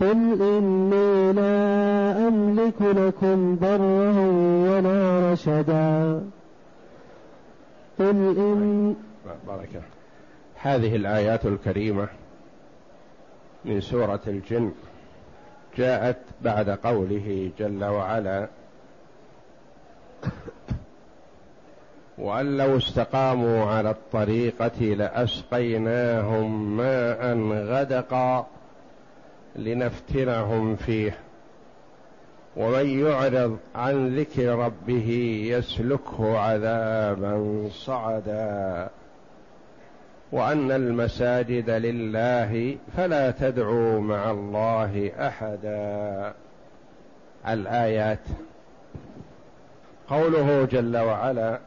قل إني لا أملك لكم ضرا ولا رشدا قل إن بارك هذه الآيات الكريمة من سورة الجن جاءت بعد قوله جل وعلا وأن لو استقاموا على الطريقة لأسقيناهم ماء غدقا لنفتنهم فيه. ومن يعرض عن ذكر ربه يسلكه عذابا صعدا. وأن المساجد لله فلا تدعوا مع الله احدا. الآيات. قوله جل وعلا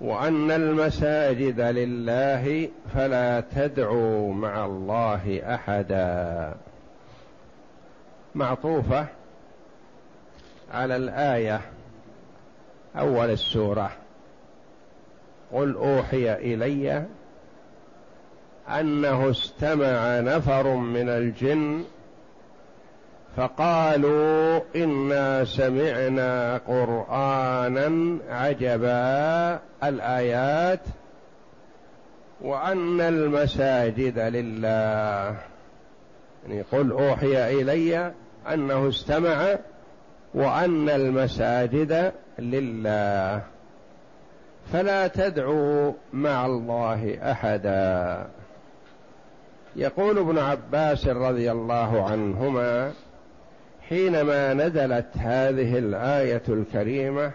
وأن المساجد لله فلا تدعوا مع الله احدا. معطوفة على الآية أول السورة. قل أوحي إلي أنه استمع نفر من الجن فقالوا إنا سمعنا قرآنا عجبا الآيات وأن المساجد لله. يعني قل أوحي إلي أنه استمع وأن المساجد لله فلا تدعوا مع الله أحدا. يقول ابن عباس رضي الله عنهما حينما نزلت هذه الآية الكريمة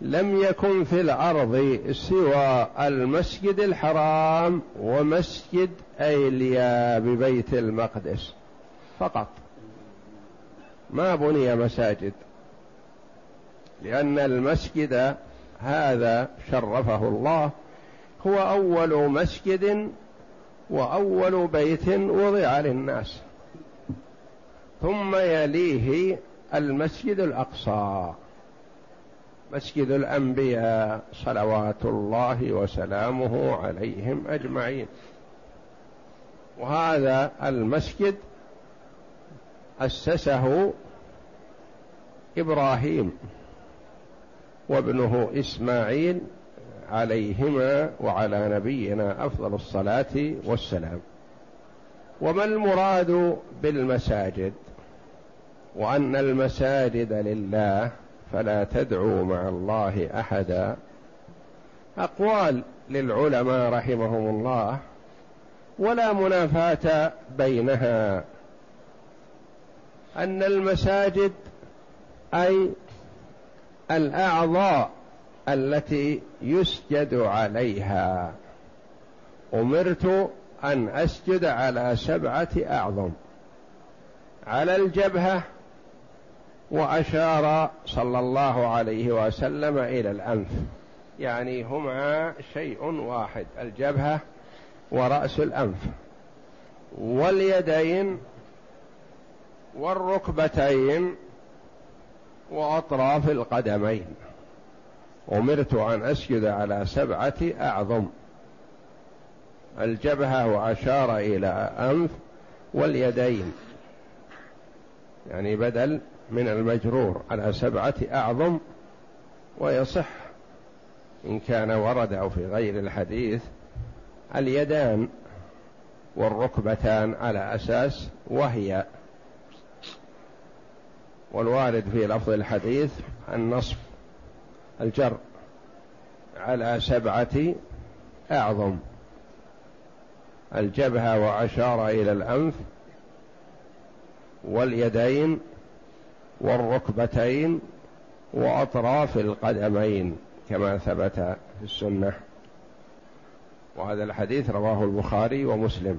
لم يكن في الأرض سوى المسجد الحرام ومسجد أيليا ببيت المقدس فقط. ما بني مساجد لأن المسجد هذا شرفه الله هو أول مسجد وأول بيت وضع للناس. ثم يليه المسجد الأقصى مسجد الأنبياء صلوات الله وسلامه عليهم أجمعين. وهذا المسجد أسسه إبراهيم وابنه إسماعيل عليهما وعلى نبينا أفضل الصلاة والسلام. وما المراد بالمساجد؟ وأن المساجد لله فلا تدعوا مع الله أحدا. أقوال للعلماء رحمهم الله ولا منافاة بينها. أن المساجد أي الأعضاء التي يسجد عليها. أمرت أن أسجد على سبعة أعظم. على الجبهة وأشار صلى الله عليه وسلم إلى الأنف. يعني هما شيء واحد الجبهة ورأس الأنف. واليدين والركبتين وأطراف القدمين. أمرت أن أسجد على سبعة أعظم. الجبهة وأشار إلى أنف واليدين. يعني بدل من المجرور على سبعة أعظم ويصح. إن كان ورد أو في غير الحديث اليدان والركبتان على أساس وهي والوارد في لفظ الحديث النصب الجر على سبعة أعظم. الجبهة وأشار إلى الأنف واليدين والركبتين وأطراف القدمين كما ثبت في السنة. وهذا الحديث رواه البخاري ومسلم.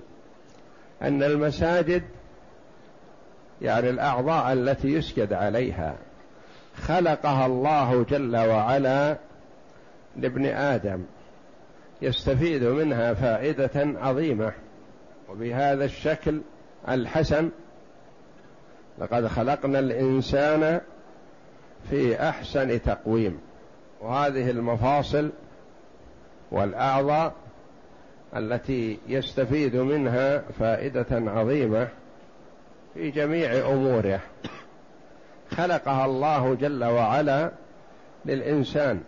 أن المساجد يعني الأعضاء التي يسجد عليها. خلقها الله جل وعلا لابن آدم. يستفيد منها فائدة عظيمة. وبهذا الشكل الحسن لقد خلقنا الإنسان في أحسن تقويم. وهذه المفاصل والأعضاء التي يستفيد منها فائدة عظيمة. في جميع أموره. خلقها الله جل وعلا للإنسان.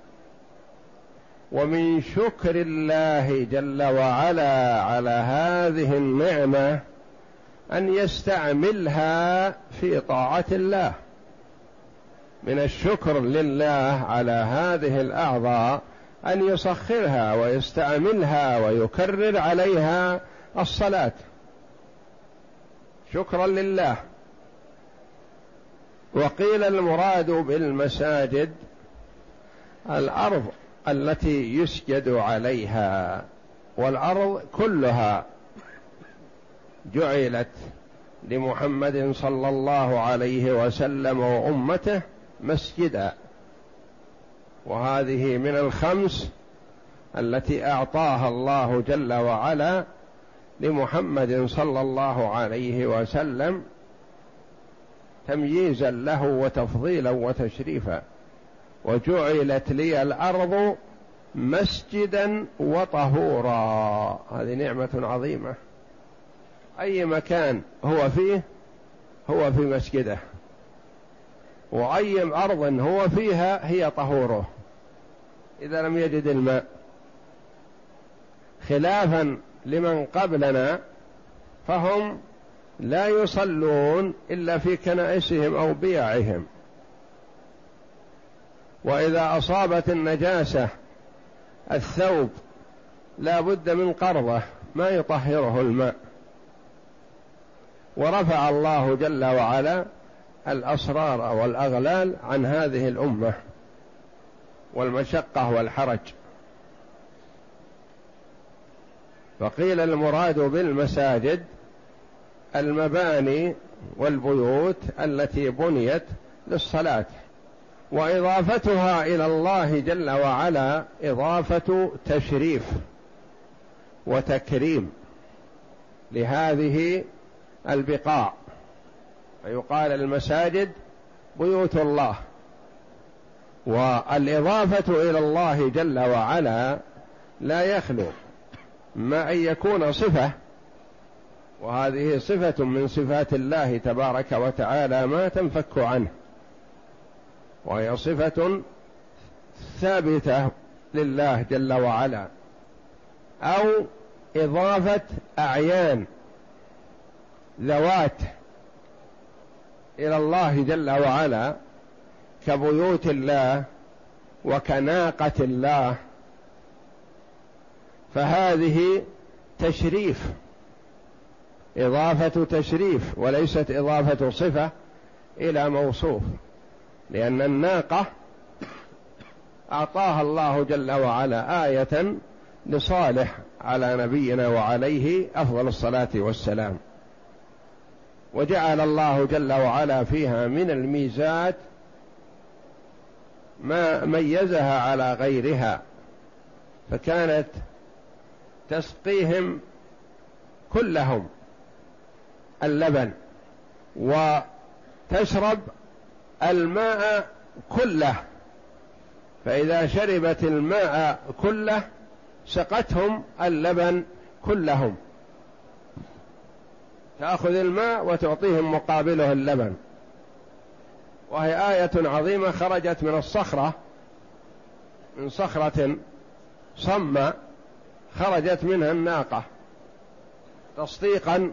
ومن شكر الله جل وعلا على هذه النعمة أن يستعملها في طاعة الله. من الشكر لله على هذه الأعضاء أن يسخرها ويستعملها ويكرر عليها الصلاة. شكرا لله. وقيل المراد بالمساجد الأرض التي يسجد عليها والأرض كلها جعلت لمحمد صلى الله عليه وسلم وأمته مسجدا. وهذه من الخمس التي أعطاها الله جل وعلا لمحمد صلى الله عليه وسلم تمييزا له وتفضيلا وتشريفا. وجعلت لي الأرض مسجدا وطهورا. هذه نعمة عظيمة. أي مكان هو فيه؟ هو في مسجده. وأي أرض هو فيها؟ هي طهوره. إذا لم يجد الماء. خلافا لمن قبلنا فهم لا يصلون إلا في كنائسهم أو بيعهم. وإذا أصابت النجاسة الثوب لا بد من قرضة ما يطهره الماء. ورفع الله جل وعلا الأسرار والأغلال عن هذه الأمة والمشقة والحرج. فقيل المراد بالمساجد المباني والبيوت التي بنيت للصلاة وإضافتها إلى الله جل وعلا إضافة تشريف وتكريم لهذه البقاع. فيقال المساجد بيوت الله والإضافة إلى الله جل وعلا لا يخلو. ما أن يكون صفة وهذه صفة من صفات الله تبارك وتعالى ما تنفك عنه وهي صفة ثابتة لله جل وعلا أو إضافة أعيان ذوات إلى الله جل وعلا كبيوت الله وكناقة الله فهذه تشريف إضافة تشريف وليست إضافة صفة إلى موصوف لأن الناقة أعطاها الله جل وعلا آية لصالح على نبينا وعليه أفضل الصلاة والسلام. وجعل الله جل وعلا فيها من الميزات ما ميزها على غيرها فكانت تسقيهم كلهم اللبن وتشرب الماء كله. فإذا شربت الماء كله سقتهم اللبن كلهم. تأخذ الماء وتعطيهم مقابله اللبن. وهي آية عظيمة خرجت من الصخرة من صخرة صم خرجت منها الناقة تصديقا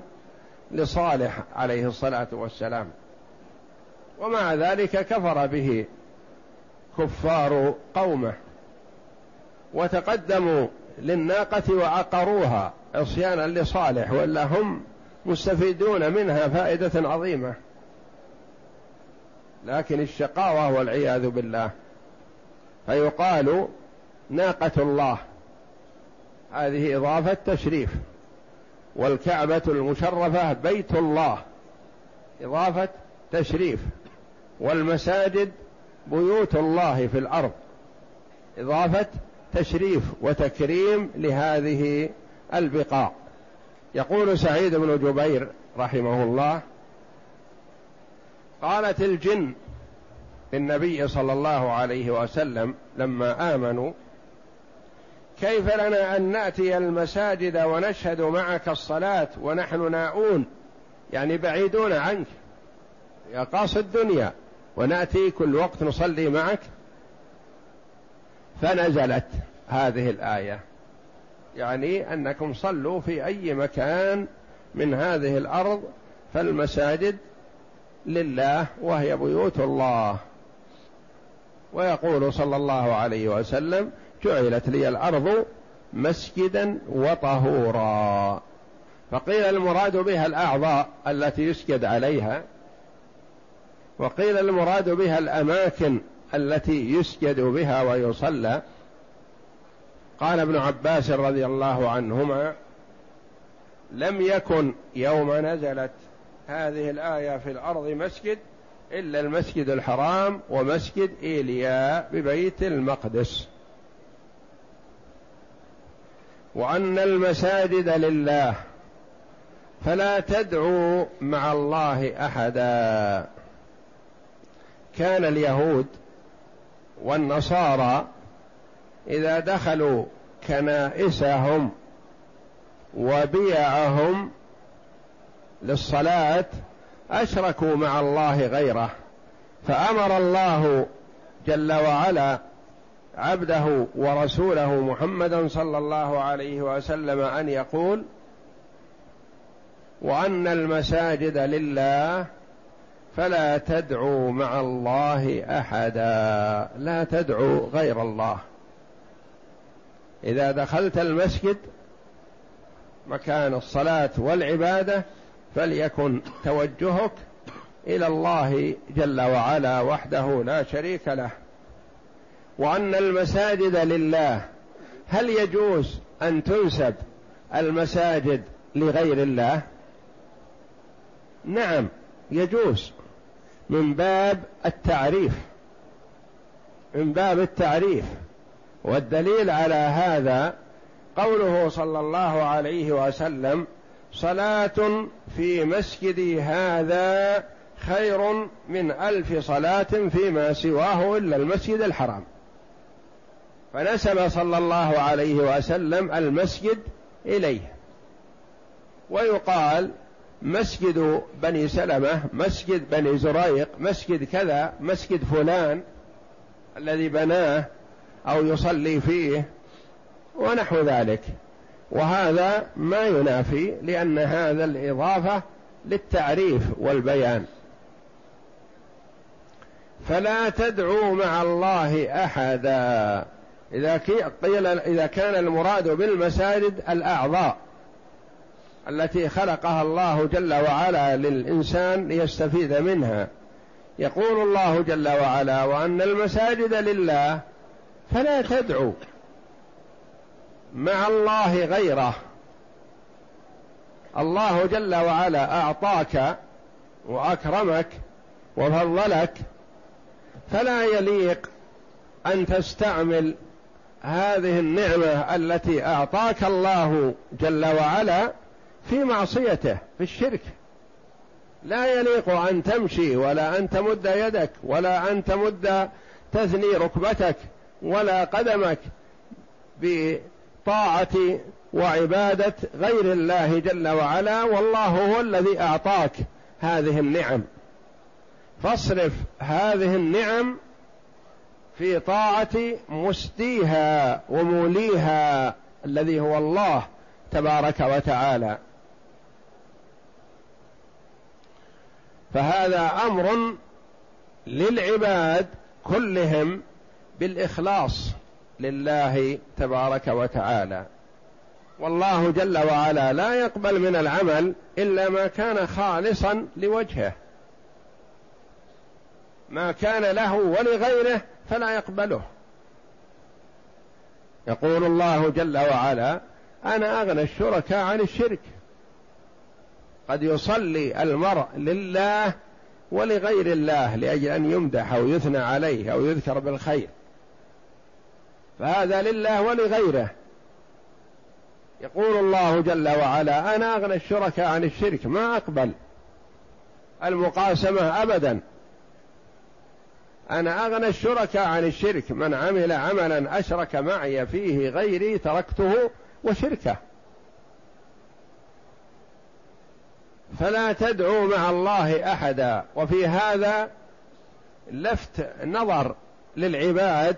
لصالح عليه الصلاة والسلام. ومع ذلك كفر به كفار قومه وتقدموا للناقة وعقروها عصيانا لصالح ولا هم مستفيدون منها فائدة عظيمة. لكن الشقاوة والعياذ بالله فيقال ناقة الله هذه إضافة تشريف والكعبة المشرفة بيت الله. إضافة تشريف. والمساجد بيوت الله في الأرض. إضافة تشريف وتكريم لهذه البقاع. يقول سعيد بن جبير رحمه الله قالت الجن للنبي صلى الله عليه وسلم لما آمنوا كيف لنا أن نأتي المساجد ونشهد معك الصلاة ونحن ناؤون؟ يعني بعيدون عنك. يا الدنيا ونأتي كل وقت نصلي معك. فنزلت هذه الآية. يعني أنكم صلوا في أي مكان من هذه الأرض فالمساجد لله وهي بيوت الله. ويقول صلى الله عليه وسلم جعلت لي الأرض مسجدا وطهورا. فقيل المراد بها الأعضاء التي يسجد عليها وقيل المراد بها الأماكن التي يسجد بها ويصلى. قال ابن عباس رضي الله عنهما لم يكن يوم نزلت هذه الآية في الأرض مسجد إلا المسجد الحرام ومسجد إيليا ببيت المقدس. وأن المساجد لله فلا تدعوا مع الله أحدا. كان اليهود والنصارى إذا دخلوا كنائسهم وبيعهم للصلاة أشركوا مع الله غيره فأمر الله جل وعلا عبده ورسوله محمدا صلى الله عليه وسلم أن يقول وأن المساجد لله فلا تدعوا مع الله أحدا لا تدعوا غير الله. إذا دخلت المسجد مكان الصلاة والعبادة فليكن توجهك إلى الله جل وعلا وحده لا شريك له. وأن المساجد لله. هل يجوز أن تنسب المساجد لغير الله؟ نعم يجوز. من باب التعريف. من باب التعريف. والدليل على هذا قوله صلى الله عليه وسلم صلاة في مسجدي هذا خير من ألف صلاة فيما سواه إلا المسجد الحرام. فنسب صلى الله عليه وسلم المسجد إليه. ويقال مسجد بني سلمة مسجد بني زريق مسجد كذا مسجد فلان الذي بناه أو يصلي فيه ونحو ذلك. وهذا ما ينافي لأن هذا الإضافة للتعريف والبيان. فلا تدعوا مع الله أحدا. إذا قيل إذا كان المراد بالمساجد الأعضاء التي خلقها الله جل وعلا للإنسان ليستفيد منها. يقول الله جل وعلا وأن المساجد لله فلا تدعوا مع الله غيره. الله جل وعلا أعطاك وأكرمك وفضلك فلا يليق أن تستعمل هذه النعمة التي أعطاك الله جل وعلا في معصيته في الشرك. لا يليق أن تمشي ولا أن تمد يدك ولا أن تمد تثني ركبتك ولا قدمك بطاعة وعبادة غير الله جل وعلا والله هو الذي أعطاك هذه النعم. فاصرف هذه النعم في طاعة مسديها وموليها الذي هو الله تبارك وتعالى. فهذا أمر للعباد كلهم بالإخلاص لله تبارك وتعالى. والله جل وعلا لا يقبل من العمل إلا ما كان خالصا لوجهه. ما كان له ولغيره فلا يقبله. يقول الله جل وعلا أنا أغنى الشركاء عن الشرك. قد يصلي المرء لله ولغير الله لأجل أن يمدح أو يثنى عليه أو يذكر بالخير. فهذا لله ولغيره. يقول الله جل وعلا أنا أغنى الشركاء عن الشرك. ما أقبل. المقاسمة ابدا. أنا أغنى الشركاء عن الشرك من عمل عملا أشرك معي فيه غيري تركته وشركه. فلا تدعوا مع الله أحدا. وفي هذا لفت نظر للعباد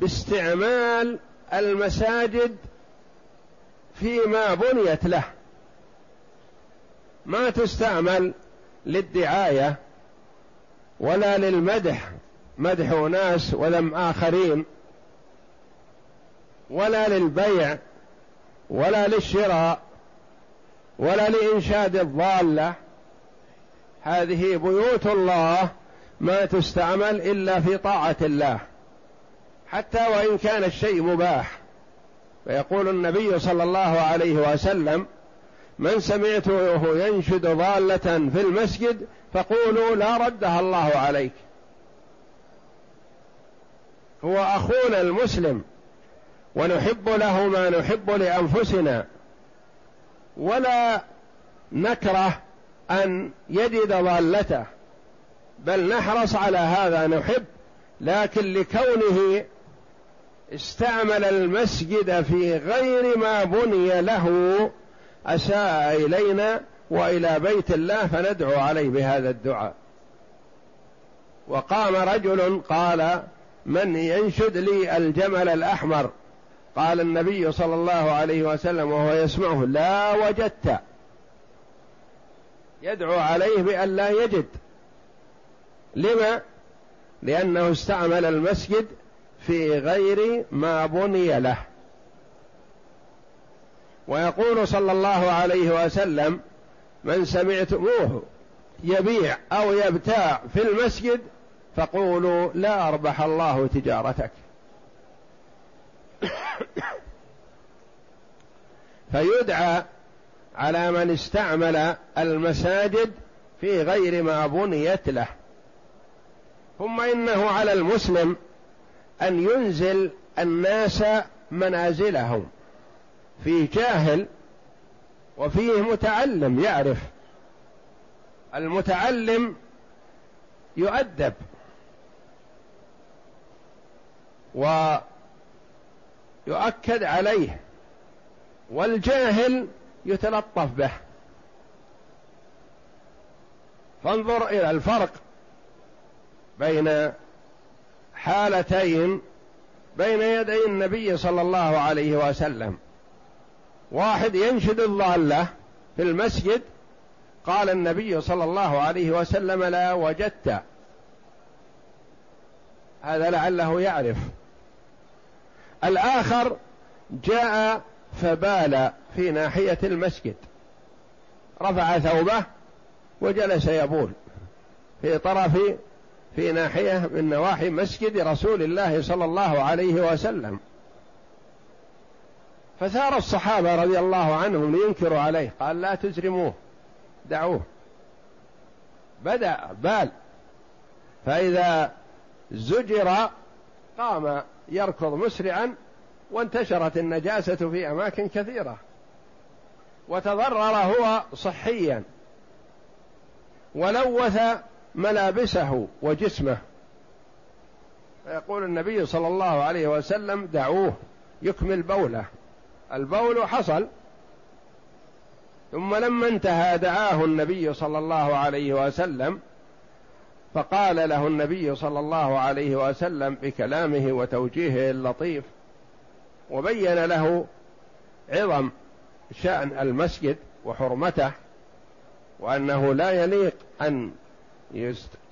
باستعمال المساجد فيما بنيت له. ما تستعمل للدعاية ولا للمدح. مدح ناس وذم آخرين. ولا للبيع. ولا للشراء. ولا لإنشاد الضالة. هذه بيوت الله ما تستعمل إلا في طاعة الله. حتى وإن كان الشيء مباح. فيقول النبي صلى الله عليه وسلم من سمعته ينشد ضالة في المسجد فقولوا لا ردها الله عليك. هو أخونا المسلم ونحب له ما نحب لأنفسنا. ولا نكره أن يجد ضالته بل نحرص على هذا نحب لكن لكونه استعمل المسجد في غير ما بني له أساء إلينا وإلى بيت الله فندعو عليه بهذا الدعاء. وقام رجل قال من ينشد لي الجمل الأحمر؟ قال النبي صلى الله عليه وسلم وهو يسمعه لا وجدت. يدعو عليه بأن لا يجد. لما؟ لأنه استعمل المسجد في غير ما بني له. ويقول صلى الله عليه وسلم من سمعتموه يبيع أو يبتاع في المسجد فقولوا لا أربح الله تجارتك. فيدعى على من استعمل المساجد في غير ما بنيت له. ثم إنه على المسلم أن ينزل الناس منازلهم. في جاهل وفيه متعلم يعرف. المتعلم يؤدب. ويؤكد عليه. والجاهل يتلطف به. فانظر إلى الفرق بين حالتين بين يدي النبي صلى الله عليه وسلم. واحد ينشد الضاله في المسجد. قال النبي صلى الله عليه وسلم لا وجدت. هذا لعله يعرف. الآخر جاء فبال في ناحية المسجد. رفع ثوبه وجلس يبول في طرف في ناحية من نواحي مسجد رسول الله صلى الله عليه وسلم. فثار الصحابة رضي الله عنهم لينكروا عليه. قال لا تزرموه دعوه. بدأ بال. فإذا زجر قام يركض مسرعا وانتشرت النجاسة في أماكن كثيرة. وتضرر هو صحيا. ولوث ملابسه وجسمه. فيقول النبي صلى الله عليه وسلم دعوه يكمل بوله. البول حصل. ثم لما انتهى دعاه النبي صلى الله عليه وسلم فقال له النبي صلى الله عليه وسلم بكلامه وتوجيهه اللطيف وبين له عظم شأن المسجد وحرمته وأنه لا يليق أن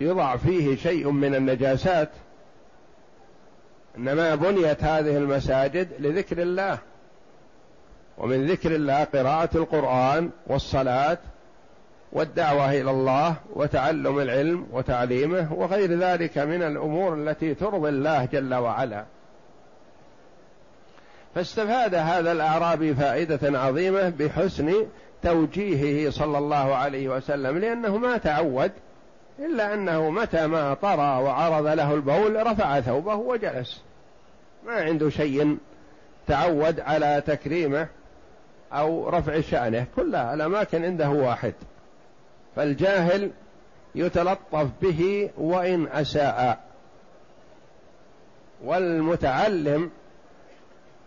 يضع فيه شيء من النجاسات إنما بنيت هذه المساجد لذكر الله. ومن ذكر الله قراءة القرآن والصلاة والدعوة إلى الله وتعلم العلم وتعليمه وغير ذلك من الأمور التي ترضي الله جل وعلا. فاستفاد هذا الأعرابي فائدة عظيمة بحسن توجيهه صلى الله عليه وسلم لأنه ما تعود إلا أنه متى ما طرى وعرض له البول رفع ثوبه وجلس. ما عنده شيء تعود على تكريمه أو رفع شأنه. كلها الأماكن عنده واحد. فالجاهل يتلطف به وإن أساء. والمتعلم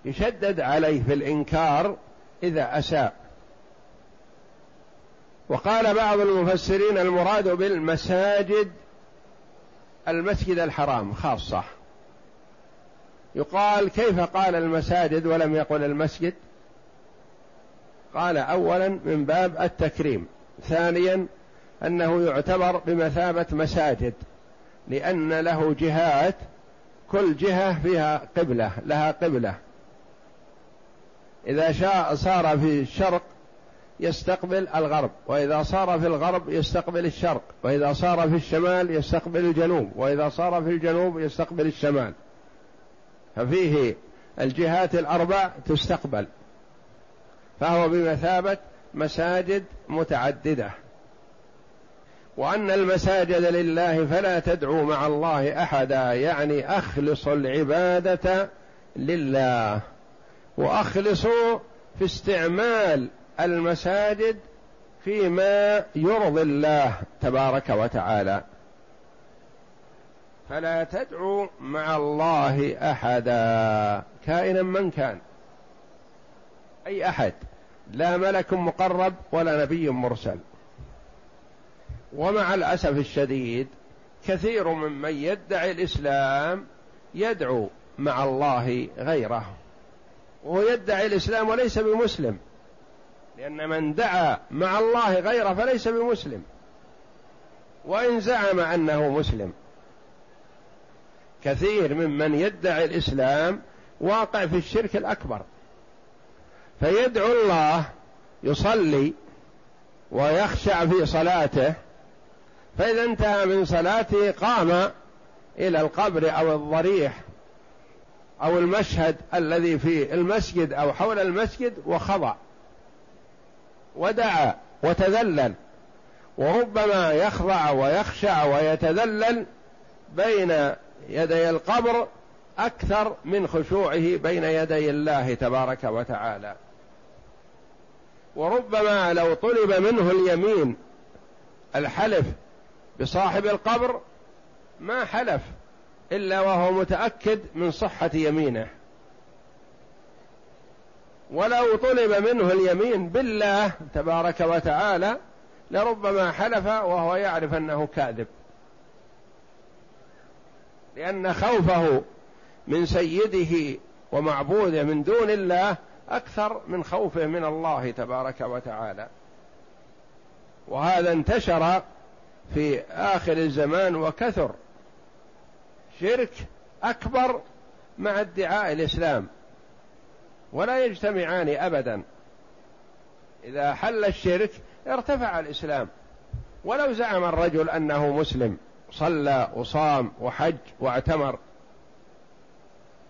يشدد عليه في الإنكار إذا أساء. وقال بعض المفسرين المراد بالمساجد المسجد الحرام خاصة. يقال كيف قال المساجد ولم يقل المسجد؟ قال اولا من باب التكريم ثانيا أنه يعتبر بمثابة مساجد لأن له جهات كل جهة فيها قبلة لها قبلة. إذا شاء صار في الشرق يستقبل الغرب وإذا صار في الغرب يستقبل الشرق وإذا صار في الشمال يستقبل الجنوب وإذا صار في الجنوب يستقبل الشمال. ففيه الجهات الأربع تستقبل. فهو بمثابة مساجد متعددة. وأن المساجد لله فلا تدعوا مع الله أحدا يعني اخلصوا العبادة لله. واخلصوا في استعمال المساجد فيما يرضي الله تبارك وتعالى. فلا تدعوا مع الله أحدا كائنا من كان. أي أحد. لا ملك مقرب ولا نبي مرسل. ومع الأسف الشديد كثير ممن يدعي الإسلام يدعو مع الله غيره. وهو يدعي الإسلام وليس بمسلم. لأن من دعا مع الله غيره فليس بمسلم. وإن زعم أنه مسلم. كثير ممن يدعي الإسلام واقع في الشرك الأكبر. فيدعو الله يصلي ويخشع في صلاته فإذا انتهى من صلاته قام إلى القبر أو الضريح أو المشهد الذي في المسجد أو حول المسجد وخضع ودعا وتذلل وربما يخضع ويخشع ويتذلل بين يدي القبر أكثر من خشوعه بين يدي الله تبارك وتعالى. وربما لو طلب منه اليمين الحلف بصاحب القبر ما حلف إلا وهو متأكد من صحة يمينه. ولو طلب منه اليمين بالله تبارك وتعالى لربما حلف وهو يعرف أنه كاذب. لأن خوفه من سيده ومعبوده من دون الله أكثر من خوفه من الله تبارك وتعالى. وهذا انتشر في آخر الزمان وكثر. شرك أكبر مع ادعاء الإسلام. ولا يجتمعان ابدا. إذا حل الشرك ارتفع الإسلام. ولو زعم الرجل أنه مسلم صلى وصام وحج واعتمر.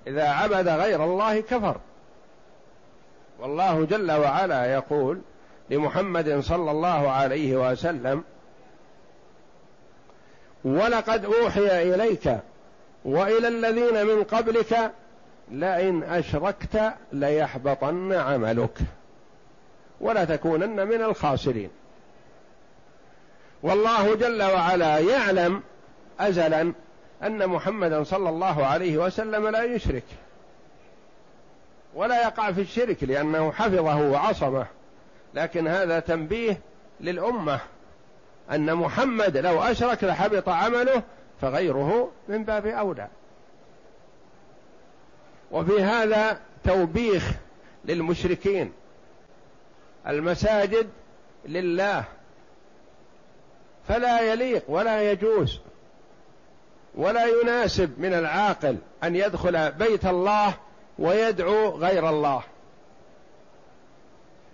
إذا عبد غير الله كفر. والله جل وعلا يقول لمحمد صلى الله عليه وسلم ولقد أوحي إليك وإلى الذين من قبلك لئن أشركت ليحبطن عملك ولا تكونن من الخاسرين. والله جل وعلا يعلم ازلا أن محمدا صلى الله عليه وسلم لا يشرك. ولا يقع في الشرك لأنه حفظه وعصمه. لكن هذا تنبيه للأمة أن محمد لو أشرك لحبط عمله فغيره من باب أولى. وفي هذا توبيخ للمشركين. المساجد لله. فلا يليق ولا يجوز ولا يناسب من العاقل أن يدخل بيت الله ويدعو غير الله.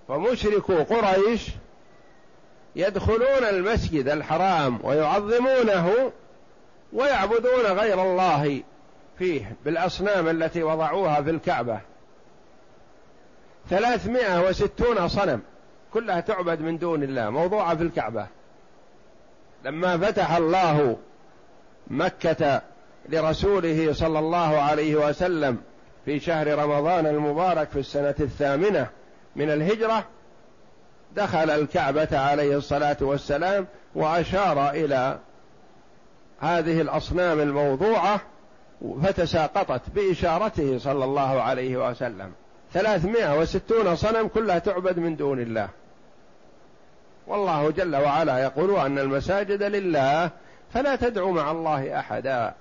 فمشركو قريش يدخلون المسجد الحرام ويعظمونه ويعبدون غير الله فيه بالأصنام التي وضعوها في الكعبة. ثلاثمائة وستون صنم كلها تعبد من دون الله موضوعة في الكعبة. لما فتح الله مكة لرسوله صلى الله عليه وسلم في شهر رمضان المبارك في السنة الثامنة من الهجرة دخل الكعبة عليه الصلاة والسلام وأشار إلى هذه الأصنام الموضوعة فتساقطت بإشارته صلى الله عليه وسلم. ثلاثمائة وستون صنم كلها تعبد من دون الله. والله جل وعلا يقول أن المساجد لله فلا تدعوا مع الله أحدا.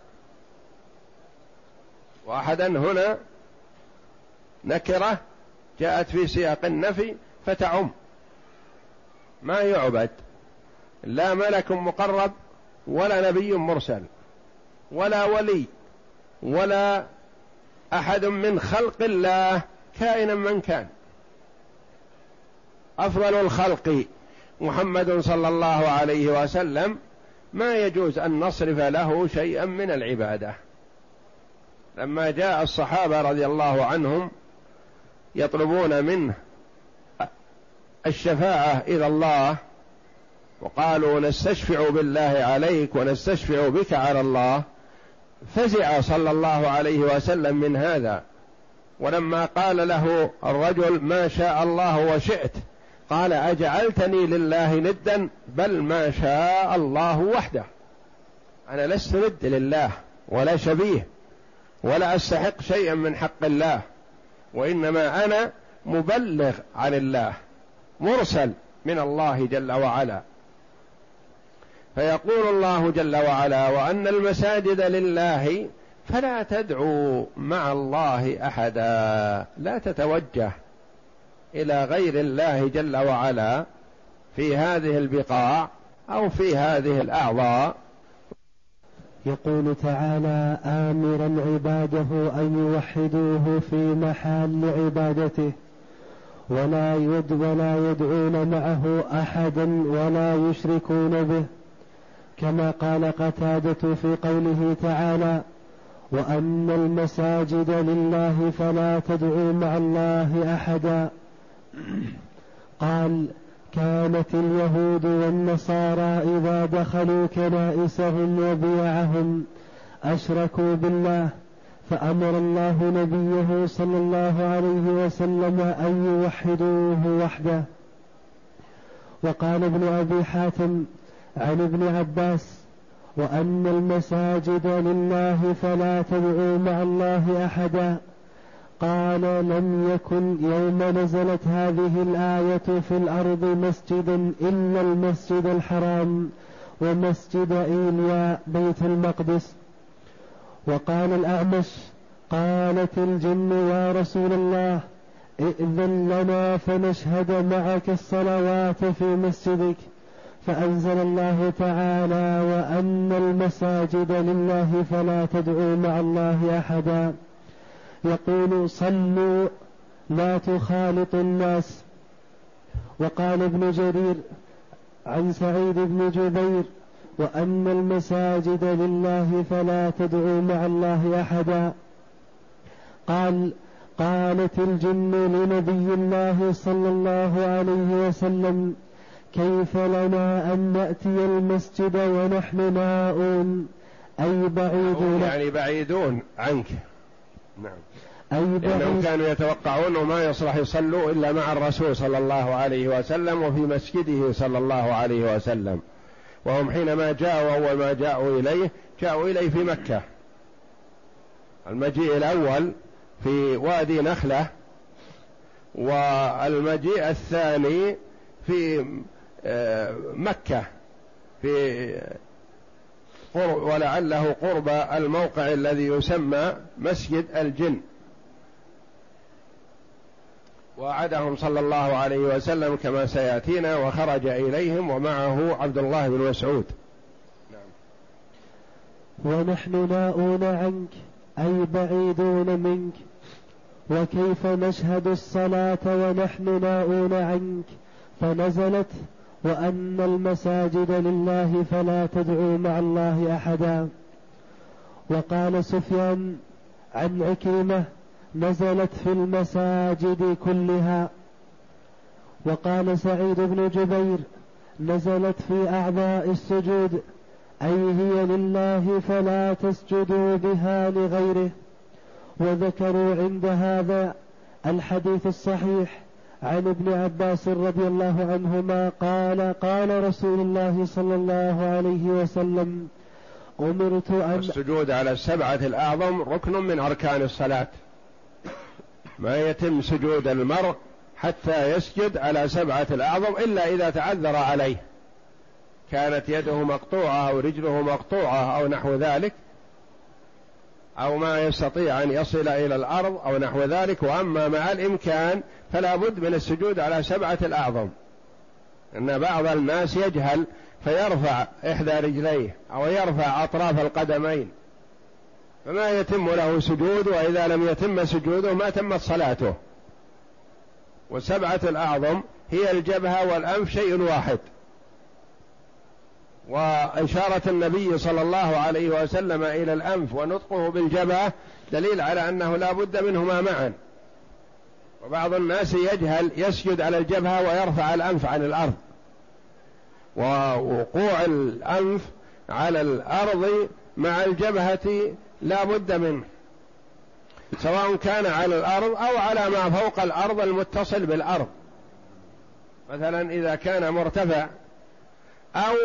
وأحدا هنا نكرة جاءت في سياق النفي فتعم. ما يعبد لا ملك مقرب ولا نبي مرسل ولا ولي ولا أحد من خلق الله كائنا من كان. أفضل الخلق محمد صلى الله عليه وسلم. ما يجوز أن نصرف له شيئا من العبادة. لما جاء الصحابة رضي الله عنهم يطلبون منه الشفاعة إلى الله وقالوا نستشفع بالله عليك ونستشفع بك على الله. فزع صلى الله عليه وسلم من هذا. ولما قال له الرجل ما شاء الله وشئت قال أجعلتني لله ندا بل ما شاء الله وحده. أنا لست ند لله ولا شبيه ولا أستحق شيئا من حق الله. وإنما أنا مبلغ عن الله مرسل من الله جل وعلا. فيقول الله جل وعلا وأن المساجد لله فلا تدعوا مع الله أحدا لا تتوجه إلى غير الله جل وعلا في هذه البقاع أو في هذه الأعضاء. يقول تعالى آمرا عباده أن يوحدوه في محل عبادته ولا يد ولا يدعون معه أحدا ولا يشركون به. كما قال قتادة في قوله تعالى وأن المساجد لله فلا تدعوا مع الله أحدا. قال كانت اليهود والنصارى إذا دخلوا كنائسهم وبيعهم أشركوا بالله فأمر الله نبيه صلى الله عليه وسلم أن يوحدوه وحده. وقال ابن أبي حاتم عن ابن عباس وأن المساجد لله فلا تدعوا مع الله أحدا. قال لم يكن يوم نزلت هذه الآية في الأرض مسجد إلا المسجد الحرام ومسجد إيليا بيت المقدس. وقال الأعمش قالت الجن يا رسول الله ائذن لنا فنشهد معك الصلوات في مسجدك. فأنزل الله تعالى وأن المساجد لله فلا تدعوا مع الله أحدا. يقول صلوا لا تخالطوا الناس. وقال ابن جرير عن سعيد بن جبير وأن المساجد لله فلا تدعوا مع الله أحدا. قال قالت الجن لنبي الله صلى الله عليه وسلم كيف لنا أن نأتي المسجد ونحن ناؤون أي بعيدون؟ يعني بعيدون عنك. نعم. أي لأنهم كانوا يتوقعون ما يصلح يصلوا إلا مع الرسول صلى الله عليه وسلم وفي مسجده صلى الله عليه وسلم. وهم حينما جاءوا أول ما جاءوا إليه جاءوا إليه في مكة. المجيء الأول في وادي نخلة والمجيء الثاني في مكة في ولعله قرب الموقع الذي يسمى مسجد الجن. وعدهم صلى الله عليه وسلم كما سيأتينا وخرج إليهم ومعه عبد الله بن مسعود. ونحن ناؤون عنك أي بعيدون منك. وكيف نشهد الصلاة ونحن ناؤون عنك؟ فنزلت وأن المساجد لله فلا تدعوا مع الله أحدا. وقال سفيان عن عكرمة نزلت في المساجد كلها. وقال سعيد بن جبير نزلت في أعضاء السجود أي هي لله فلا تسجدوا بها لغيره. وذكروا عند هذا الحديث الصحيح عن ابن عباس رضي الله عنهما قال قال رسول الله صلى الله عليه وسلم أمرت أن السجود على السبعة الأعظم ركن من أركان الصلاة. ما يتم سجود المرء حتى يسجد على سبعة الأعظم إلا إذا تعذر عليه. كانت يده مقطوعة أو رجله مقطوعة أو نحو ذلك. أو ما يستطيع أن يصل إلى الأرض أو نحو ذلك وأما مع الإمكان فلا بد من السجود على سبعة الأعظم. أن بعض الناس يجهل فيرفع إحدى رجليه أو يرفع أطراف القدمين فما يتم له سجود وإذا لم يتم سجوده ما تمت صلاته. وسبعة الأعظم هي الجبهة والأنف شيء واحد. وإشارة النبي صلى الله عليه وسلم إلى الأنف ونطقه بالجبهة دليل على أنه لا بد منهما معا. وبعض الناس يجهل يسجد على الجبهة ويرفع الأنف عن الأرض. ووقوع الأنف على الأرض مع الجبهة لا بد منه. سواء كان على الأرض أو على ما فوق الأرض المتصل بالأرض. مثلا إذا كان مرتفع أو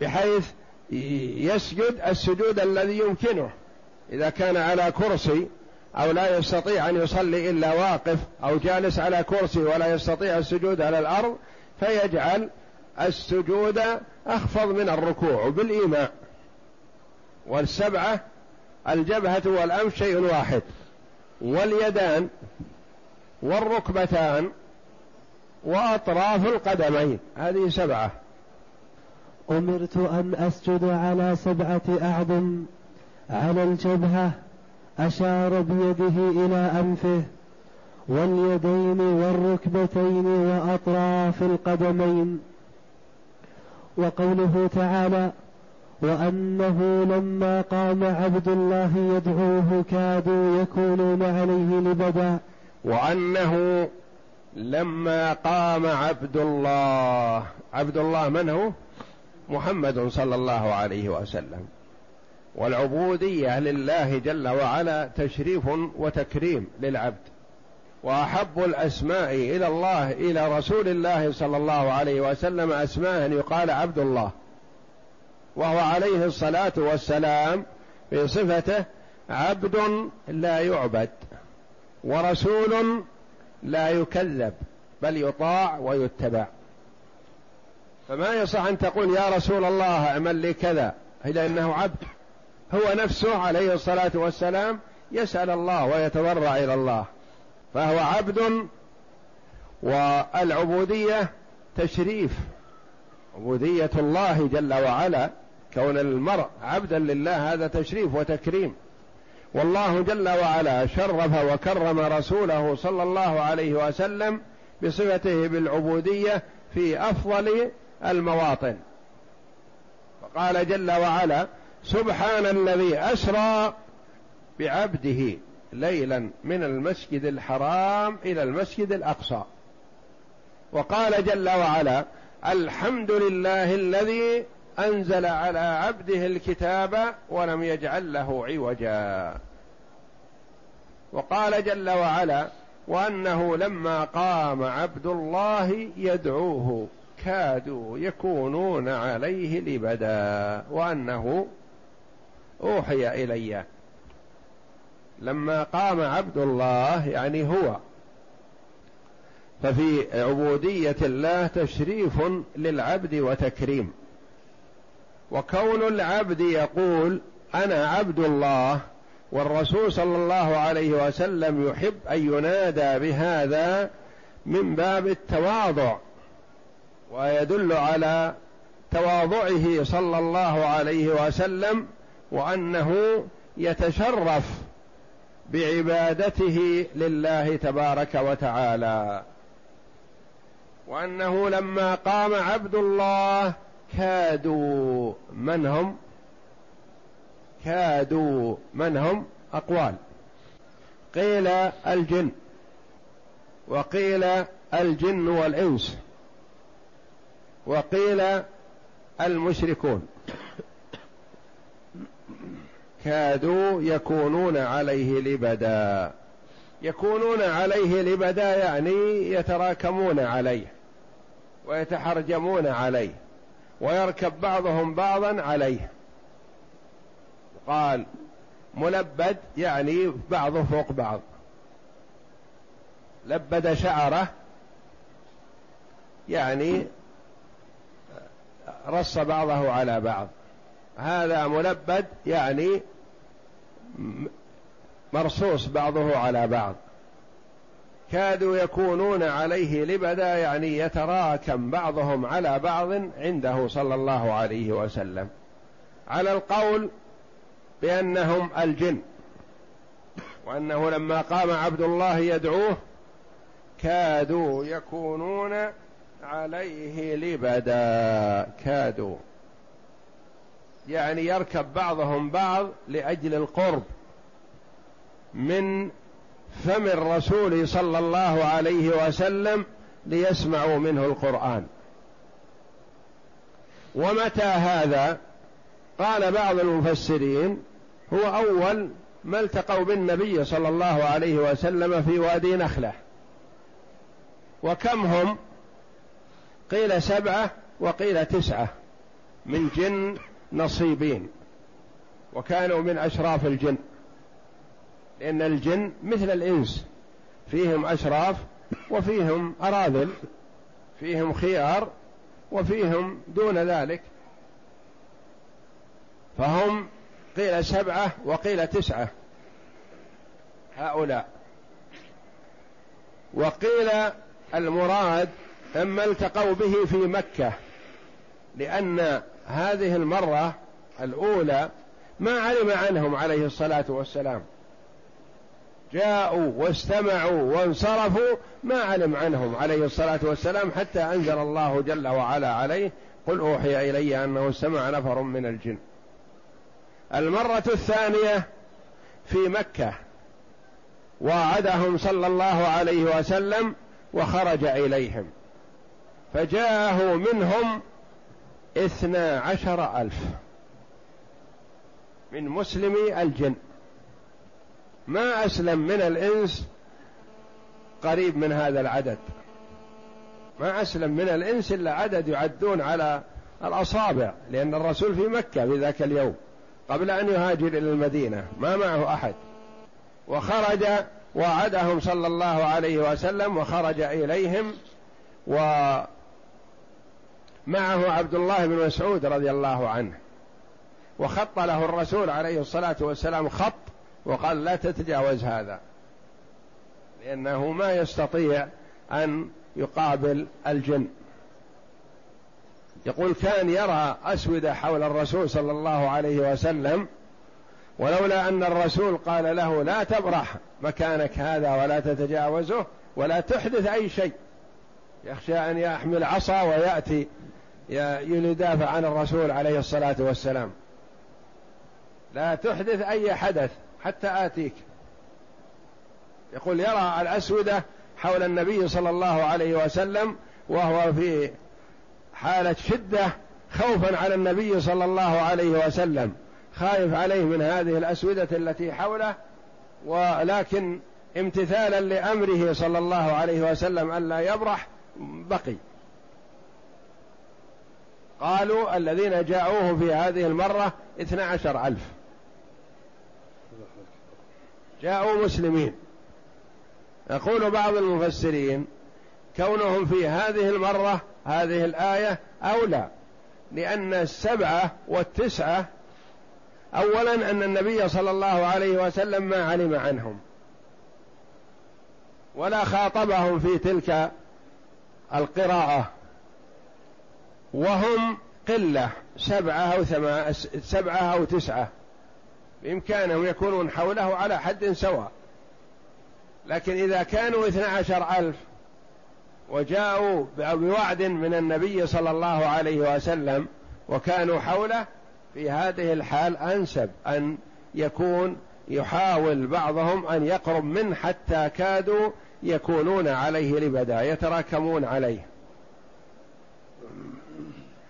بحيث يسجد السجود الذي يمكنه إذا كان على كرسي أو لا يستطيع أن يصلي إلا واقف أو جالس على كرسي ولا يستطيع السجود على الأرض فيجعل السجود أخفض من الركوع بالإيماء. والسبعة الجبهة والأنف شيء واحد. واليدان والركبتان وأطراف القدمين هذه سبعة. أمرت أن أسجد على سبعة أعظم على الجبهة أشار بيده إلى أنفه واليدين والركبتين وأطراف القدمين. وقوله تعالى وأنه لما قام عبد الله يدعوه كادوا يكونون عليه لبدا. وأنه لما قام عبد الله عبد الله من هو؟ محمد صلى الله عليه وسلم. والعبودية لله جل وعلا تشريف وتكريم للعبد. وأحب الأسماء إلى الله إلى رسول الله صلى الله عليه وسلم أسماء يقال عبد الله. وهو عليه الصلاة والسلام في صفته عبد لا يعبد ورسول لا يكذب بل يطاع ويتبع. فما يصح أن تقول يا رسول الله اعمل لي كذا إلا إنه عبد. هو نفسه عليه الصلاة والسلام يسأل الله ويتضرع إلى الله. فهو عبد والعبودية تشريف. عبودية الله جل وعلا كون المرء عبدا لله هذا تشريف وتكريم. والله جل وعلا شرف وكرم رسوله صلى الله عليه وسلم بصفته بالعبودية في أفضل المواطن. فقال جل وعلا سبحان الذي أسرى بعبده ليلا من المسجد الحرام إلى المسجد الأقصى. وقال جل وعلا الحمد لله الذي أنزل على عبده الكتاب ولم يجعل له عوجا. وقال جل وعلا وأنه لما قام عبد الله يدعوه. كادوا يكونون عليه لبدا وأنه أوحي إلي. لما قام عبد الله يعني هو ففي عبودية الله تشريف للعبد وتكريم. وكون العبد يقول أنا عبد الله والرسول صلى الله عليه وسلم يحب أن ينادى بهذا من باب التواضع. ويدل على تواضعه صلى الله عليه وسلم وأنه يتشرف بعبادته لله تبارك وتعالى. وأنه لما قام عبد الله كادوا من هم؟ كادوا من هم؟ أقوال. قيل الجن. وقيل الجن والإنس. وقيل المشركون. كادوا يكونون عليه لبدا. يكونون عليه لبدا يعني يتراكمون عليه ويتحرجمون عليه ويركب بعضهم بعضا عليه. قال ملبد يعني بعضه فوق بعض. لبد شعره يعني رص بعضه على بعض. هذا ملبد يعني مرصوص بعضه على بعض. كادوا يكونون عليه لبدا يعني يتراكم بعضهم على بعض عنده صلى الله عليه وسلم. على القول بأنهم الجن. وأنه لما قام عبد الله يدعوه كادوا يكونون عليه لبدا كادوا يعني يركب بعضهم بعض لأجل القرب من فم الرسول صلى الله عليه وسلم ليسمعوا منه القرآن. ومتى هذا؟ قال بعض المفسرين هو أول ما التقوا بالنبي صلى الله عليه وسلم في وادي نخلة. وكم هم؟ قيل سبعة وقيل تسعة من جن نصيبين وكانوا من أشراف الجن لأن الجن مثل الإنس فيهم أشراف وفيهم أراذل فيهم خيار وفيهم دون ذلك. فهم قيل سبعة وقيل تسعة هؤلاء. وقيل المراد أما التقوا به في مكة لأن هذه المرة الأولى ما علم عنهم عليه الصلاة والسلام. جاءوا واستمعوا وانصرفوا ما علم عنهم عليه الصلاة والسلام حتى أنزل الله جل وعلا عليه قل أوحي إلي أنه استمع نفر من الجن. المرة الثانية في مكة وعدهم صلى الله عليه وسلم وخرج إليهم. فجاءه منهم اثنا عشر ألف من مسلمي الجن. ما أسلم من الإنس قريب من هذا العدد. ما أسلم من الإنس إلا عدد يعدون على الأصابع لأن الرسول في مكة في ذاك اليوم قبل أن يهاجر إلى المدينة ما معه أحد. وخرج وعدهم صلى الله عليه وسلم وخرج إليهم ومعه عبد الله بن مسعود رضي الله عنه. وخط له الرسول عليه الصلاة والسلام خط وقال لا تتجاوز هذا. لأنه ما يستطيع أن يقابل الجن. يقول كان يرى أسودة حول الرسول صلى الله عليه وسلم ولولا أن الرسول قال له لا تبرح مكانك هذا ولا تتجاوزه ولا تحدث أي شيء. يخشى أن يحمل عصا ويأتي يدافع عن الرسول عليه الصلاة والسلام. لا تحدث أي حدث حتى آتيك. يقول يرى الأسودة حول النبي صلى الله عليه وسلم وهو في حالة شدة خوفا على النبي صلى الله عليه وسلم. خايف عليه من هذه الأسودة التي حوله ولكن امتثالا لأمره صلى الله عليه وسلم ألا يبرح بقي. قالوا الذين جاءوه في هذه المرة اثنى عشر ألف. جاءوا مسلمين. يقول بعض المفسرين كونهم في هذه المرة هذه الآية أولى لأن السبعة والتسعة اولا أن النبي صلى الله عليه وسلم ما علم عنهم ولا خاطبهم في تلك القراءة. وهم قلة سبعة أو ثمانية سبعة أو تسعة. بإمكانهم يكونون حوله على حد سواء. لكن إذا كانوا اثنى عشر ألف وجاءوا بوعد من النبي صلى الله عليه وسلم وكانوا حوله في هذه الحال أنسب أن يكون يحاول بعضهم أن يقرب منه حتى كادوا يكونون عليه لبدا يتراكمون عليه.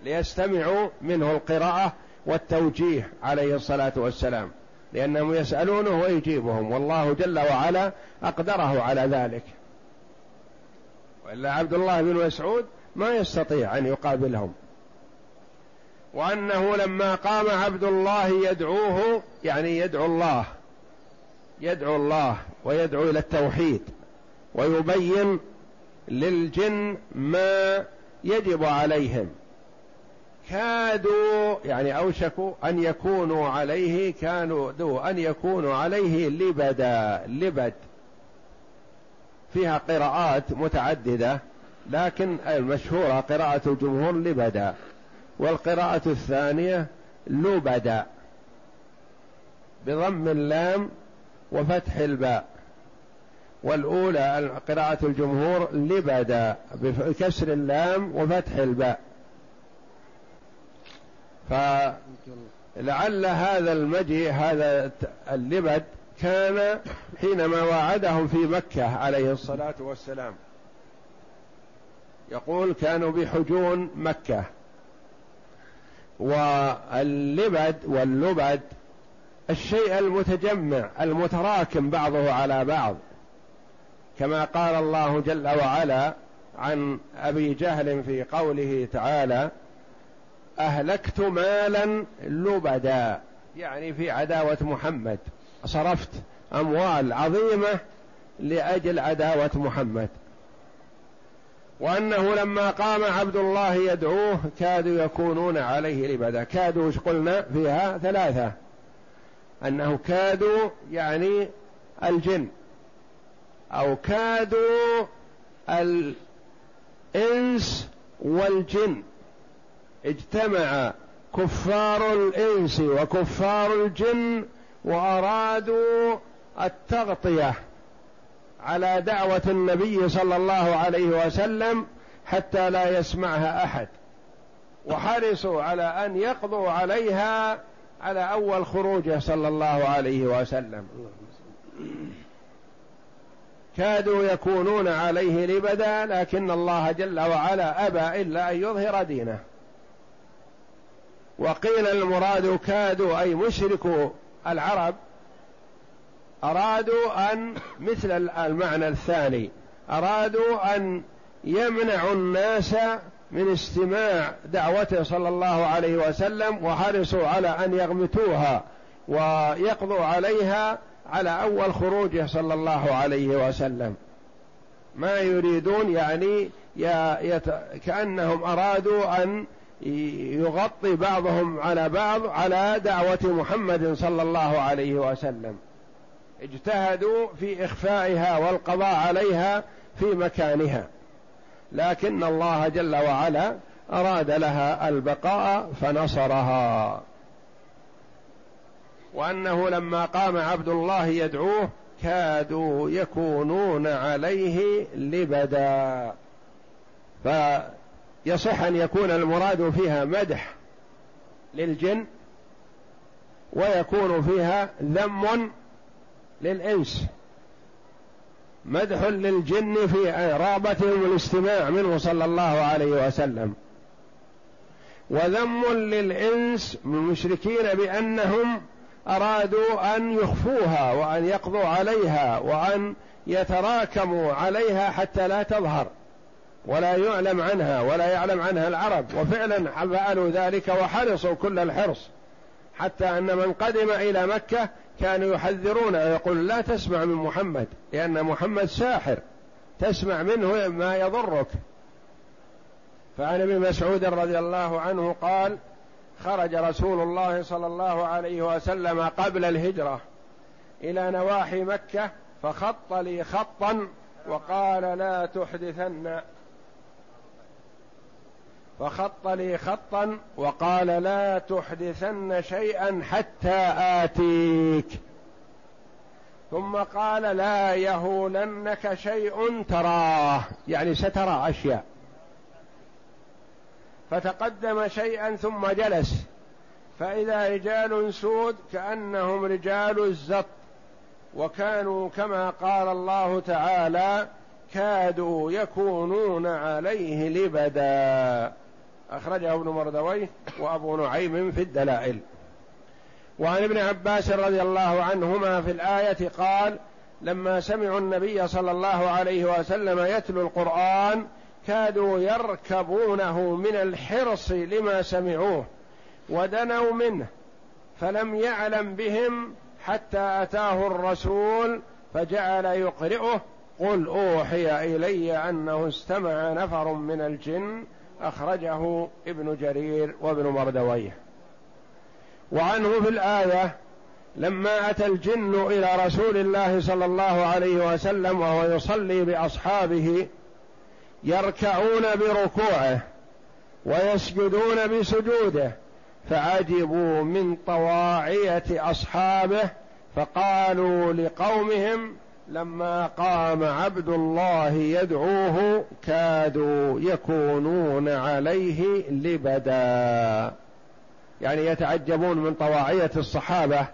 ليستمعوا منه القراءة والتوجيه عليه الصلاة والسلام لأنهم يسألونه ويجيبهم. والله جل وعلا أقدره على ذلك. وإلا عبد الله بن مسعود ما يستطيع أن يقابلهم. وأنه لما قام عبد الله يدعوه يعني يدعو الله يدعو الله ويدعو إلى التوحيد ويبين للجن ما يجب عليهم. كادوا يعني أوشكوا أن يكونوا عليه كانوا دو أن يكونوا عليه لبدا لبد. فيها قراءات متعددة لكن المشهورة قراءة الجمهور لبدا والقراءة الثانية لبدا. بضم اللام وفتح الباء. والأولى قراءة الجمهور لبدا بكسر اللام وفتح الباء. فلعل هذا المجيء هذا اللبد كان حينما وعدهم في مكة عليه الصلاة والسلام. يقول كانوا بحجون مكة. واللبد واللبد الشيء المتجمع المتراكم بعضه على بعض. كما قال الله جل وعلا عن أبي جهل في قوله تعالى أهلكت مالا لبدا يعني في عداوة محمد. صرفت أموال عظيمة لأجل عداوة محمد. وأنه لما قام عبد الله يدعوه كادوا يكونون عليه لبدا. كادوا قلنا فيها؟ ثلاثة. أنه كادوا يعني الجن. أو كادوا الإنس والجن. اجتمع كفار الإنس وكفار الجن وأرادوا التغطية على دعوة النبي صلى الله عليه وسلم حتى لا يسمعها أحد. وحرصوا على أن يقضوا عليها على أول خروجه صلى الله عليه وسلم. كادوا يكونون عليه لبدا لكن الله جل وعلا أبى إلا أن يظهر دينه. وقيل المراد كادوا أي مشركوا العرب أرادوا أن مثل المعنى الثاني أرادوا أن يمنعوا الناس من استماع دعوته صلى الله عليه وسلم وحرصوا على أن يغمتوها ويقضوا عليها على أول خروجه صلى الله عليه وسلم. ما يريدون يعني يت... كأنهم أرادوا أن يغطي بعضهم على بعض على دعوة محمد صلى الله عليه وسلم. اجتهدوا في إخفائها والقضاء عليها في مكانها. لكن الله جل وعلا أراد لها البقاء فنصرها. وأنه لما قام عبد الله يدعوه كادوا يكونون عليه لبدا. فيصح أن يكون المراد فيها مدح للجن ويكون فيها ذم للإنس. مدح للجن في رغبتهم الاستماع منه صلى الله عليه وسلم. وذم للإنس من المشركين بأنهم أرادوا أن يخفوها وأن يقضوا عليها وأن يتراكموا عليها حتى لا تظهر. ولا يعلم عنها ولا يعلم عنها العرب. وفعلا فعلوا ذلك وحرصوا كل الحرص. حتى أن من قدم إلى مكة كانوا يحذرون ويقول لا تسمع من محمد لأن محمد ساحر. تسمع منه ما يضرك. فعن ابن مسعود رضي الله عنه قال خرج رسول الله صلى الله عليه وسلم قبل الهجرة إلى نواحي مكة فخط لي خطا وقال لا تحدثن. فخط لي خطا وقال لا تحدثن شيئا حتى آتيك. ثم قال لا يهولنك شيء تراه. يعني سترى أشياء. فتقدم شيئا ثم جلس. فإذا رجال سود كأنهم رجال الزط. وكانوا كما قال الله تعالى كادوا يكونون عليه لبدا. أخرجه ابن مردويه وأبو نعيم في الدلائل. وعن ابن عباس رضي الله عنهما في الآية قال لما سمعوا النبي صلى الله عليه وسلم يتلو القرآن كادوا يركبونه من الحرص لما سمعوه ودنوا منه فلم يعلم بهم حتى أتاه الرسول فجعل يقرئه قل أوحي إلي أنه استمع نفر من الجن أخرجه ابن جرير وابن مردويه. وعنه في الآية لما أتى الجن إلى رسول الله صلى الله عليه وسلم وهو يصلي بأصحابه يركعون بركوعه ويسجدون بسجوده فعجبوا من طواعية أصحابه فقالوا لقومهم لما قام عبد الله يدعوه كادوا يكونون عليه لبدا. يعني يتعجبون من طواعية الصحابة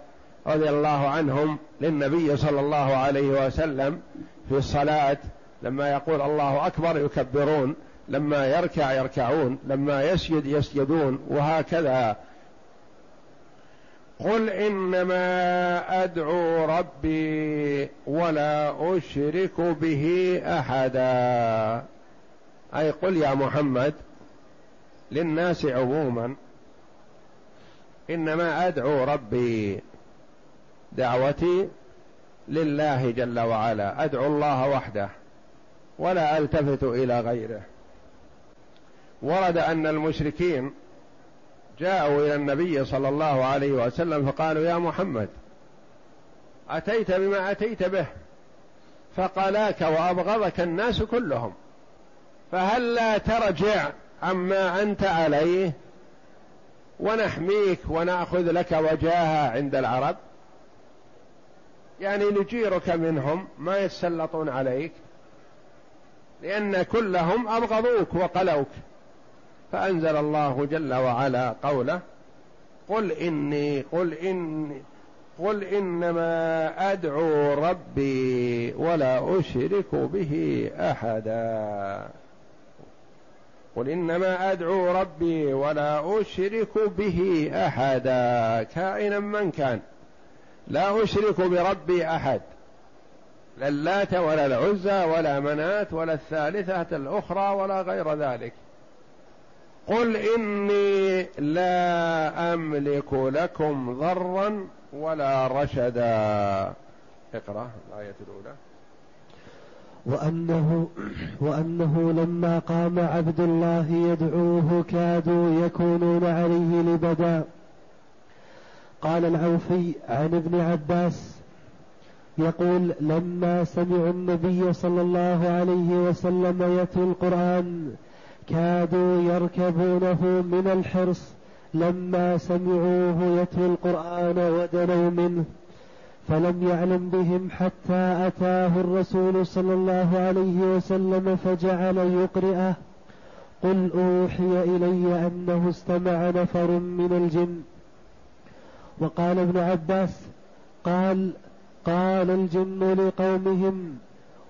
رضي الله عنهم للنبي صلى الله عليه وسلم في الصلاة. لما يقول الله أكبر يكبرون لما يركع يركعون لما يسجد يسجدون وهكذا. قل انما ادعو ربي ولا اشرك به احدا. أي قل يا محمد للناس عموما انما ادعو ربي دعوتي لله جل وعلا ادعو الله وحده ولا التفت إلى غيره. ورد أن المشركين جاءوا إلى النبي صلى الله عليه وسلم فقالوا يا محمد أتيت بما أتيت به فقلاك وأبغضك الناس كلهم فهل لا ترجع عما أنت عليه؟ ونحميك ونأخذ لك وجاهة عند العرب. يعني نجيرك منهم ما يتسلطون عليك لأن كلهم أبغضوك وقلوك. فأنزل الله جل وعلا قوله قل إني قل إني قل إنما أدعو ربي ولا أشرك به أحدا. قل إنما أدعو ربي ولا أشرك به أحدا. كائنا من كان لا أشرك بربي أحد. لا اللات ولا العزى ولا منات ولا الثالثة الأخرى ولا غير ذلك. قل إني لا أملك لكم ضرا ولا رشدا. اقرأ الآية الأولى. وأنه وأنه لما قام عبد الله يدعوه كادوا يكونون عليه لبدا. قال العوفي عن ابن عباس يقول لما سمعوا النبي صلى الله عليه وسلم يتلو القرآن كادوا يركبونه من الحرص لما سمعوه يتلو القرآن ودنوا منه فلم يعلم بهم حتى أتاه الرسول صلى الله عليه وسلم فجعل يقرئه قل أوحي إلي أنه استمع نفر من الجن. وقال ابن عباس قال قال الجن لقومهم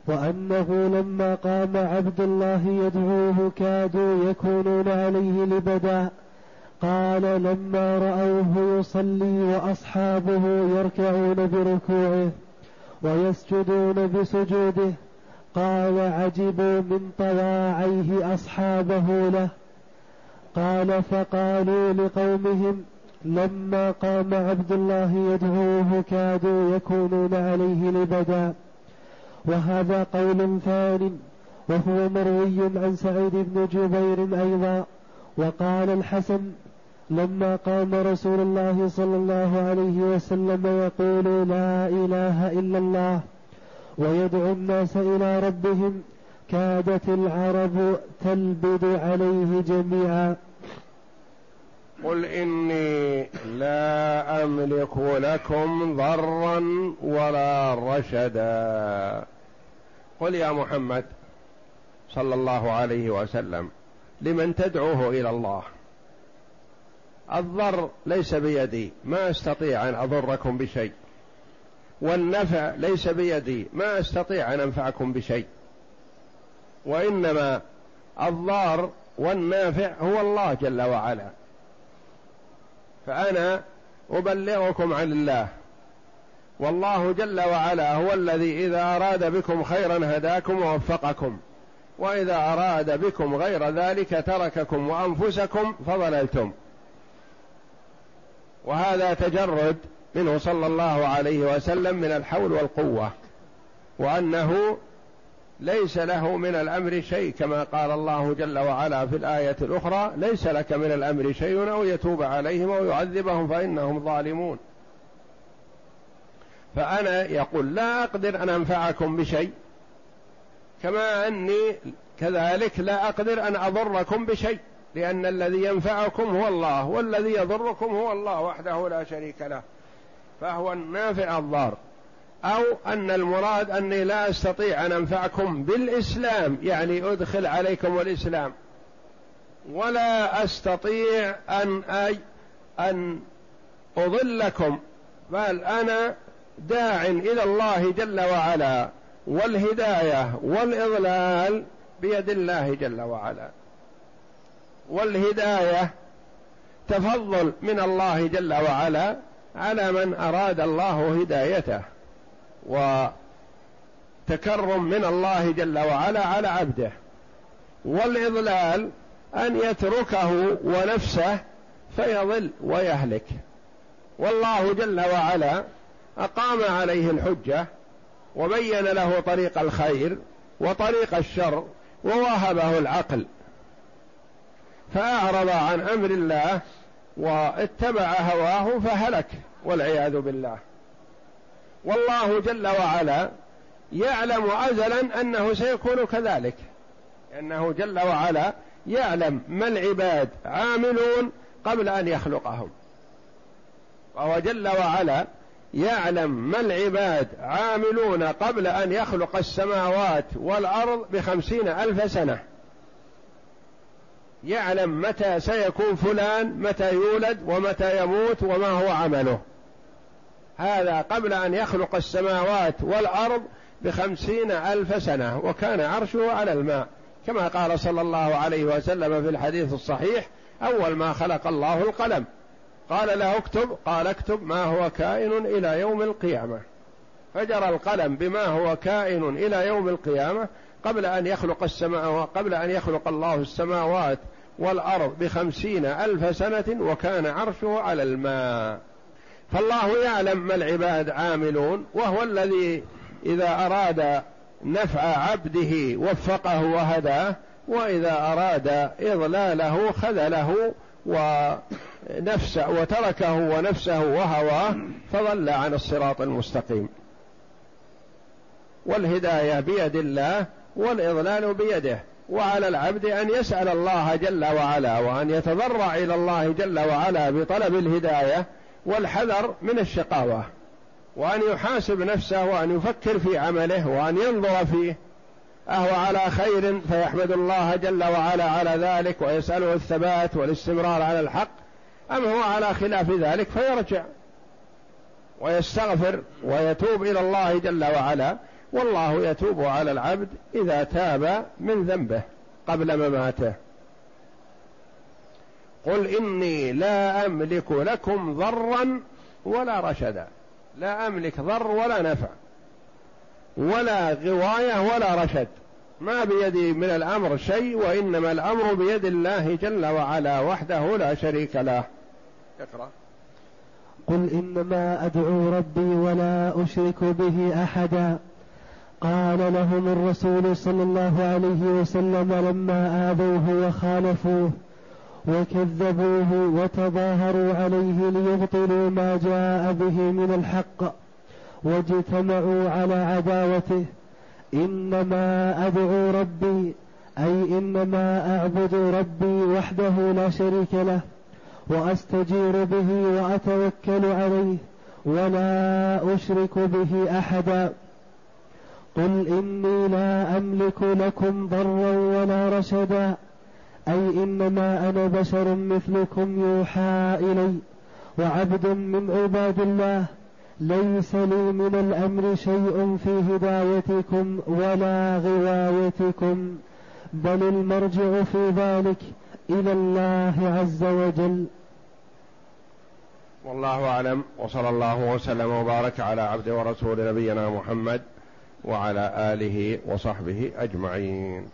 وأنه لما قام عبد الله يدعوه كادوا يكونون عليه لبدا. قال لما رأوه يصلي وأصحابه يركعون بركوعه ويسجدون بسجوده قال عجبوا من طواعيه أصحابه له. قال فقالوا لقومهم لما قام عبد الله يدعوه كادوا يكونون عليه لبدا. وهذا قول ثان وهو مروي عن سعيد بن جبير أيضا وقال الحسن لما قام رسول الله صلى الله عليه وسلم يقول لا إله إلا الله ويدعو الناس إلى ربهم كادت العرب تلبد عليه جميعا. قل إني لا أملك لكم ضرا ولا رشدا. قل يا محمد صلى الله عليه وسلم لمن تدعوه إلى الله؟ الضر ليس بيدي ما أستطيع أن أضركم بشيء. والنفع ليس بيدي ما أستطيع أن أنفعكم بشيء. وإنما الضار والنافع هو الله جل وعلا. فأنا أبلغكم عن الله. والله جل وعلا هو الذي إذا أراد بكم خيرا هداكم ووفقكم. وإذا أراد بكم غير ذلك ترككم وأنفسكم فضللتم. وهذا تجرد منه صلى الله عليه وسلم من الحول والقوة وأنه ليس له من الأمر شيء كما قال الله جل وعلا في الآية الأخرى ليس لك من الأمر شيء أو يتوب عليهم أو يعذبهم فإنهم ظالمون. فأنا يقول لا أقدر أن أنفعكم بشيء كما أني كذلك لا أقدر أن أضركم بشيء لأن الذي ينفعكم هو الله والذي يضركم هو الله وحده لا شريك له فهو النافع الضار. أو أن المراد أني لا أستطيع أن أنفعكم بالإسلام يعني أدخل عليكم الإسلام. ولا أستطيع أن أي أن أضلكم بل أنا داع إلى الله جل وعلا والهداية والإضلال بيد الله جل وعلا. والهداية تفضل من الله جل وعلا على من أراد الله هدايته. وتكرم من الله جل وعلا على عبده والإضلال أن يتركه ونفسه فيضل ويهلك. والله جل وعلا أقام عليه الحجة وبين له طريق الخير وطريق الشر ووهبه العقل. فأعرض عن أمر الله واتبع هواه فهلك والعياذ بالله. والله جل وعلا يعلم ازلا أنه سيكون كذلك. أنه جل وعلا يعلم ما العباد عاملون قبل أن يخلقهم. وهو جل وعلا يعلم ما العباد عاملون قبل أن يخلق السماوات والأرض بخمسين ألف سنة. يعلم متى سيكون فلان متى يولد ومتى يموت وما هو عمله. هذا قبل أن يخلق السماوات والأرض بخمسين ألف سنة وكان عرشه على الماء. كما قال صلى الله عليه وسلم في الحديث الصحيح أول ما خلق الله القلم. قال له اكتب قال اكتب ما هو كائن إلى يوم القيامة. فجرى القلم بما هو كائن إلى يوم القيامة قبل أن يخلق السماء قبل أن يخلق الله السماوات والأرض بخمسين ألف سنة وكان عرشه على الماء. فالله يعلم ما العباد عاملون وهو الذي إذا أراد نفع عبده وفقه وهداه وإذا أراد إضلاله خذله ونفسه وتركه ونفسه وهواه فضل عن الصراط المستقيم. والهداية بيد الله والإضلال بيده وعلى العبد أن يسأل الله جل وعلا وأن يتضرع إلى الله جل وعلا بطلب الهداية والحذر من الشقاوة وأن يحاسب نفسه وأن يفكر في عمله وأن ينظر فيه أهو على خير فيحمد الله جل وعلا على ذلك ويسأله الثبات والاستمرار على الحق أم هو على خلاف ذلك فيرجع ويستغفر ويتوب إلى الله جل وعلا والله يتوب على العبد إذا تاب من ذنبه قبل مماته. قل إني لا أملك لكم ضرا ولا رشدا. لا أملك ضر ولا نفع ولا غواية ولا رشد. ما بيدي من الأمر شيء وإنما الأمر بيد الله جل وعلا وحده لا شريك له. اقرأ. قل إنما أدعو ربي ولا أشرك به أحدا. قال لهم الرسول صلى الله عليه وسلم لما آذوه وخالفوه وكذبوه وتظاهروا عليه ليبطلوا ما جاء به من الحق واجتمعوا على عداوته. إنما أدعو ربي أي إنما أعبد ربي وحده لا شريك له وأستجير به وأتوكل عليه ولا أشرك به أحدا. قل إني لا أملك لكم ضرا ولا رشدا. أي إنما أنا بشر مثلكم يوحى إلي وعبد من عباد الله. ليس لي من الأمر شيء في هدايتكم ولا غوايتكم بل المرجع في ذلك إلى الله عز وجل. والله أعلم وصلى الله وسلم وبارك على عبد ورسول نبينا محمد وعلى آله وصحبه أجمعين.